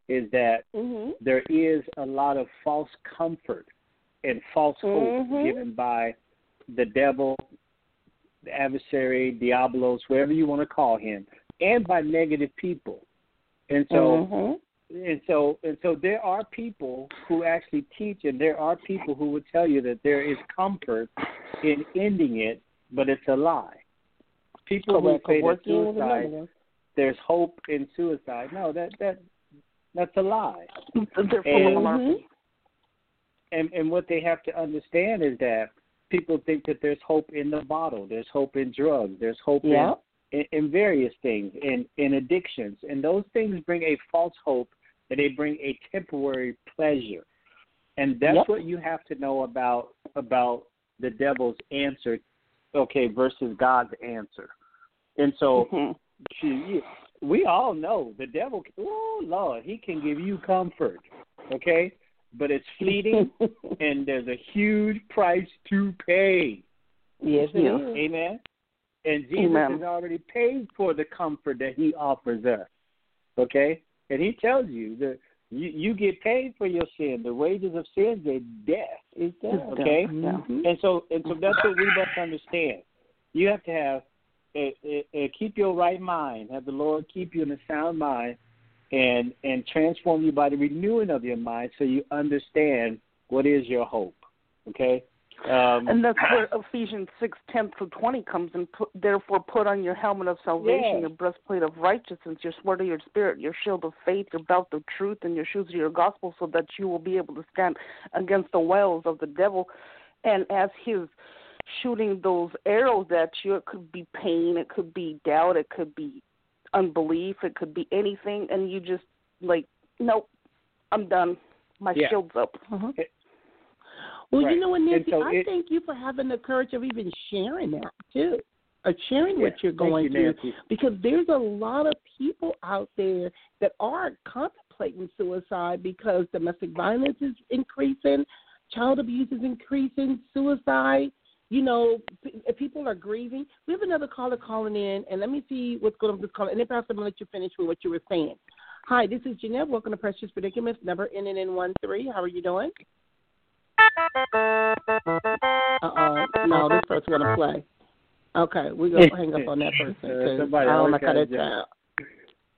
Is that hmm there is a lot of false comfort and false hope Mhm. given by the devil, the adversary, Diablos, whatever you want to call him, and by negative people. And so hmm and so and so there are people who actually teach and there are people who would tell you that there is comfort in ending it, but it's a lie. People Correct. who say that suicide. There's hope in suicide. No, that that that's a lie. They're full And- of malarkey. And and what they have to understand is that people think that there's hope in the bottle, there's hope in drugs, there's hope Yeah. in, in in various things, in in addictions, and those things bring a false hope and they bring a temporary pleasure. And that's Yep. what you have to know about about the devil's answer, okay, versus God's answer. And so Mhm. Gee, we all know the devil. Oh Lord, he can give you comfort, okay, but it's fleeting, and there's a huge price to pay. yes, it Yeah. is. Amen. And Jesus Amen. has already paid for the comfort that He offers us. Okay, and He tells you that you you get paid for your sin. The wages of sin is death. It's that. Okay. Yeah. Mhm. And so, and so that's what we must understand. You have to have, keep your right mind. Have the Lord keep you in a sound mind, and and transform you by the renewing of your mind, so you understand what is your hope. Okay. Um, And that's where Ephesians six ten through twenty comes and Put, Therefore, put on your helmet of salvation, Yeah. your breastplate of righteousness, your sword of your spirit, your shield of faith, your belt of truth, and your shoes of your gospel, so that you will be able to stand against the wiles of the devil. And as he's shooting those arrows at you, it could be pain, it could be doubt, it could be unbelief, it could be anything, and you just like, nope, I'm done. My Yeah. shield's up. Uh-huh. Well, Right. you know what, And Nancy, so I it- thank you for having the courage of even sharing that too, or sharing yeah, what you're going you, through, Nancy. because there's a lot of people out there that are contemplating suicide because domestic violence is increasing, child abuse is increasing, suicide. You know, p- people are grieving. We have another caller calling in, and let me see what's going on with this call. And then perhaps I'm going to let you finish with what you were saying. Hi, this is Jeanette. Welcome to Precious Predicaments, number ending in one three. How are you doing? Uh oh. No, this person gonna play. Okay, we're gonna hang up on that person Uh, somebody I don't like how gotta that sounds.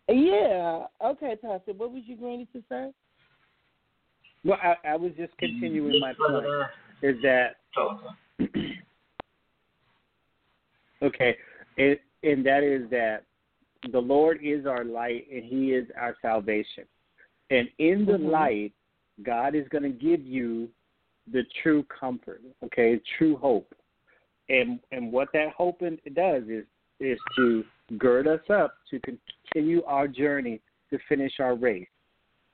Yeah. Okay, Pastor. What was you going to say? Well, I, I was just continuing my point. Is that okay? It, and that is that the Lord is our light and He is our salvation. And in the Mhm. light, God is going to give you the true comfort, okay, true hope. And and what that hope in, does is is to gird us up to continue our journey to finish our race.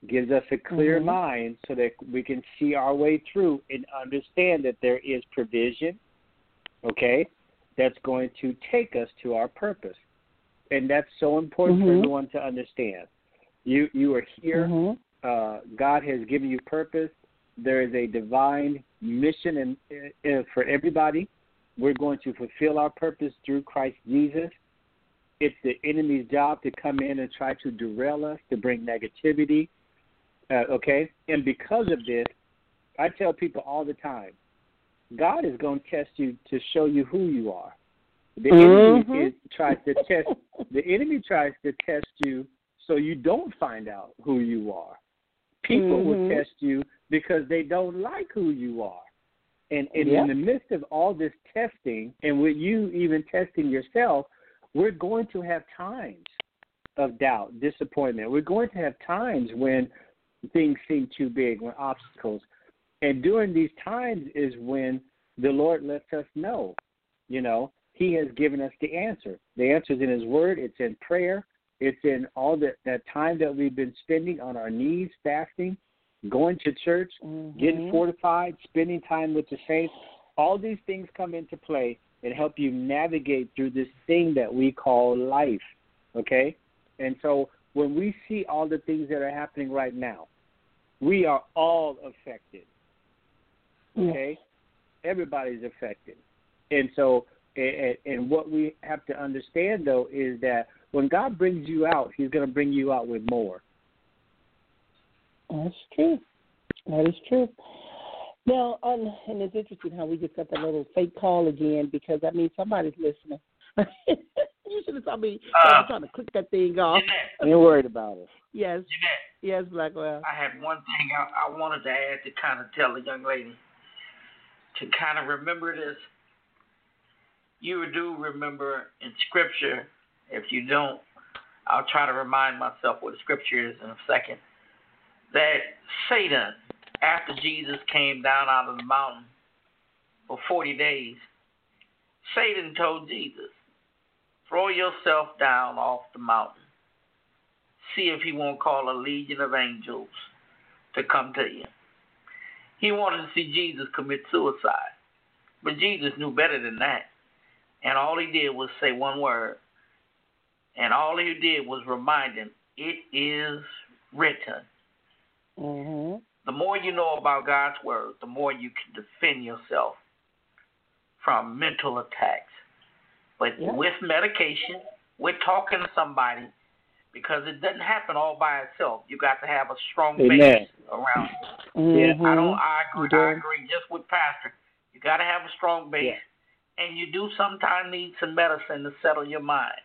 Gives us a clear Mhm. mind so that we can see our way through and understand that there is provision, okay, that's going to take us to our purpose. And that's so important for Mhm. everyone to understand. You you are here Mhm. uh, God has given you purpose. There is a divine mission in, in, for everybody. We're going to fulfill our purpose through Christ Jesus. It's the enemy's job to come in and try to derail us, to bring negativity. Uh, okay? And because of this, I tell people all the time God is going to test you to show you who you are. The Mhm. enemy is, tries to test the enemy tries to test you so you don't find out who you are. People will Mhm. test you because they don't like who you are. And, and Yep. in the midst of all this testing, and with you even testing yourself, we're going to have times of doubt, disappointment. We're going to have times when things seem too big, when obstacles. And during these times is when the Lord lets us know, you know, He has given us the answer. The answer is in His Word, it's in prayer, it's in all that, that time that we've been spending on our knees, fasting, going to church, mm-hmm. getting fortified, spending time with the saints. All these things come into play and help you navigate through this thing that we call life. Okay? And so when we see all the things that are happening right now, we are all affected. Okay? Everybody's affected. And so and, and what we have to understand though is that when God brings you out, He's going to bring you out with more. That's true. That is true. Now, um, and it's interesting how we just got that little fake call again because I mean somebody's listening. you should have told me uh, I was trying to click that thing off. Jeanette, Ain't worried about it. Yes. Jeanette, yes, Blackwell. I had one thing I, I wanted to add to kind of tell the young lady to kind of remember this. You do remember in Scripture. If you don't, I'll try to remind myself what Scripture is in a second that Satan, after Jesus came down out of the mountain for 40 days, Satan told Jesus, throw yourself down off the mountain. See if he won't call a legion of angels to come to you. He wanted to see Jesus commit suicide. But Jesus knew better than that. And all he did was say one word. And all he did was remind him, it is written. Mm-hmm. The more you know about God's word, the more you can defend yourself from mental attacks. But yep. with medication, with talking to somebody, because it doesn't happen all by itself. You got to have a strong Amen. base around. Mm-hmm. I don't. I agree. I Mm-hmm. agree. Just with Pastor, you got to have a strong base, Yeah. and you do sometimes need some medicine to settle your mind.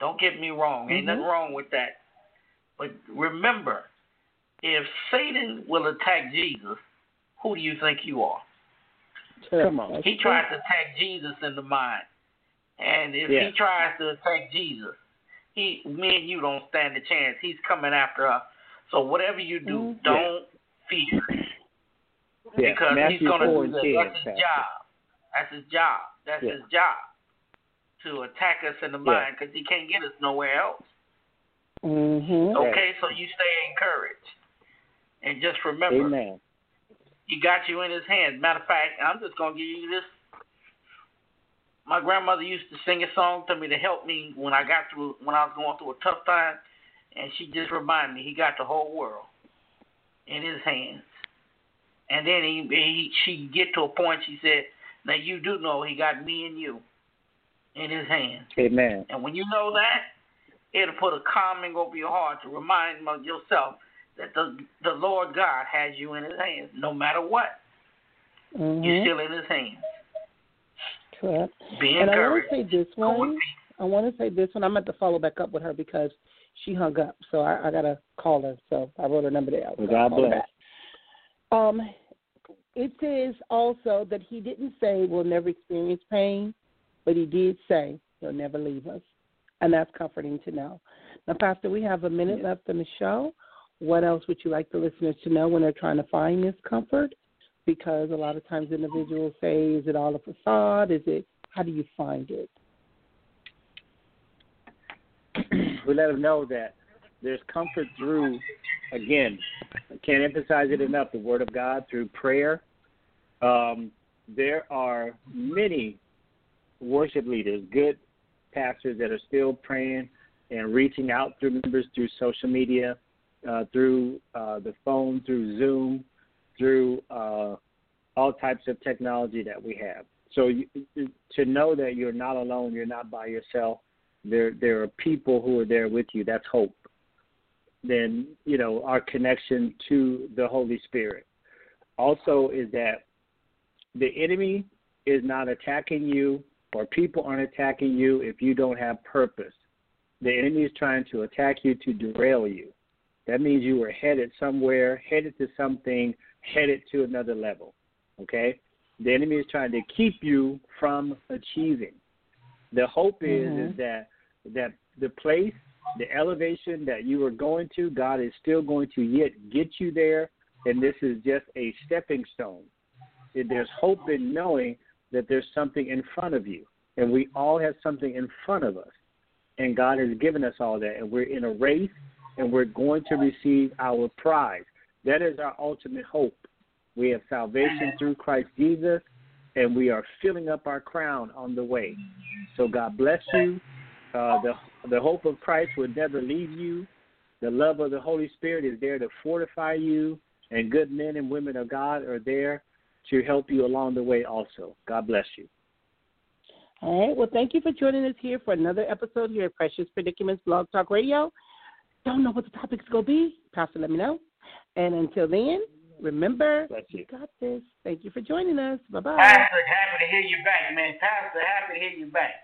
Don't get me wrong. Ain't Mhm. nothing wrong with that. But remember, if Satan will attack Jesus, who do you think you are? Come on. He true. tries to attack Jesus in the mind. And if Yeah. he tries to attack Jesus, he me and you don't stand a chance. He's coming after us. So whatever you do, Mhm. don't fear. Yeah. Because Matthew he's gonna do and that. 10, That's his Pastor. job. That's his job. That's Yeah. his job. To attack us in the Yeah. mind because he can't get us nowhere else. Mm-hmm. Right. Okay, so you stay encouraged. And just remember, Amen. he got you in his hands. Matter of fact, I'm just gonna give you this. My grandmother used to sing a song to me to help me when I got through when I was going through a tough time, and she just reminded me he got the whole world in his hands. And then he, he she get to a point. She said, "Now you do know he got me and you in his hands." Amen. And when you know that, it'll put a calming over your heart to remind yourself that the the Lord God has you in His hands, no matter what. You're Mm-hmm. still in His hands. Correct. Be And I want to say this one. I want to say this one. I'm going to follow back up with her because she hung up. So I, I got to call her. So I wrote her number down. So God I'll call her bless. back. Um, it says also that he didn't say we'll never experience pain, but he did say he'll never leave us. And that's comforting to know. Now, Pastor, we have a minute left in the show. What else would you like the listeners to know when they're trying to find this comfort? Because a lot of times individuals say, is it all a facade? Is it, how do you find it? we let them know that there's comfort through, again, I can't emphasize it enough, the Word of God, through prayer. Um, there are many worship leaders, good pastors that are still praying and reaching out through members through social media, uh, through uh, the phone, through Zoom, through uh, all types of technology that we have. So you, to know that you're not alone, you're not by yourself. There, there are people who are there with you. That's hope. Then you know our connection to the Holy Spirit. Also, is that the enemy is not attacking you, or people aren't attacking you if you don't have purpose. The enemy is trying to attack you to derail you. That means you were headed somewhere, headed to something, headed to another level. Okay? The enemy is trying to keep you from achieving. The hope is Mhm. is that that the place the elevation that you are going to, God is still going to yet get you there, and this is just a stepping stone. There's hope in knowing that there's something in front of you, and we all have something in front of us, and God has given us all that, and we're in a race, and we're going to receive our prize. That is our ultimate hope. We have salvation through Christ Jesus, and we are filling up our crown on the way. So God bless you. Uh, the the hope of Christ will never leave you. The love of the Holy Spirit is there to fortify you, and good men and women of God are there to help you along the way also. God bless you. All right. Well, thank you for joining us here for another episode here at Precious Predicaments Blog Talk Radio. Don't know what the topic's going to be. Pastor, let me know. And until then, remember, Bless you. you got this. Thank you for joining us. Bye bye. Pastor, happy to hear you back, man. Pastor, happy to hear you back.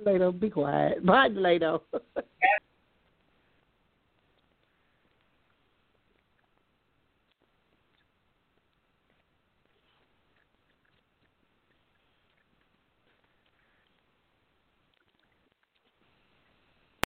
Later, be quiet. Bye, Later.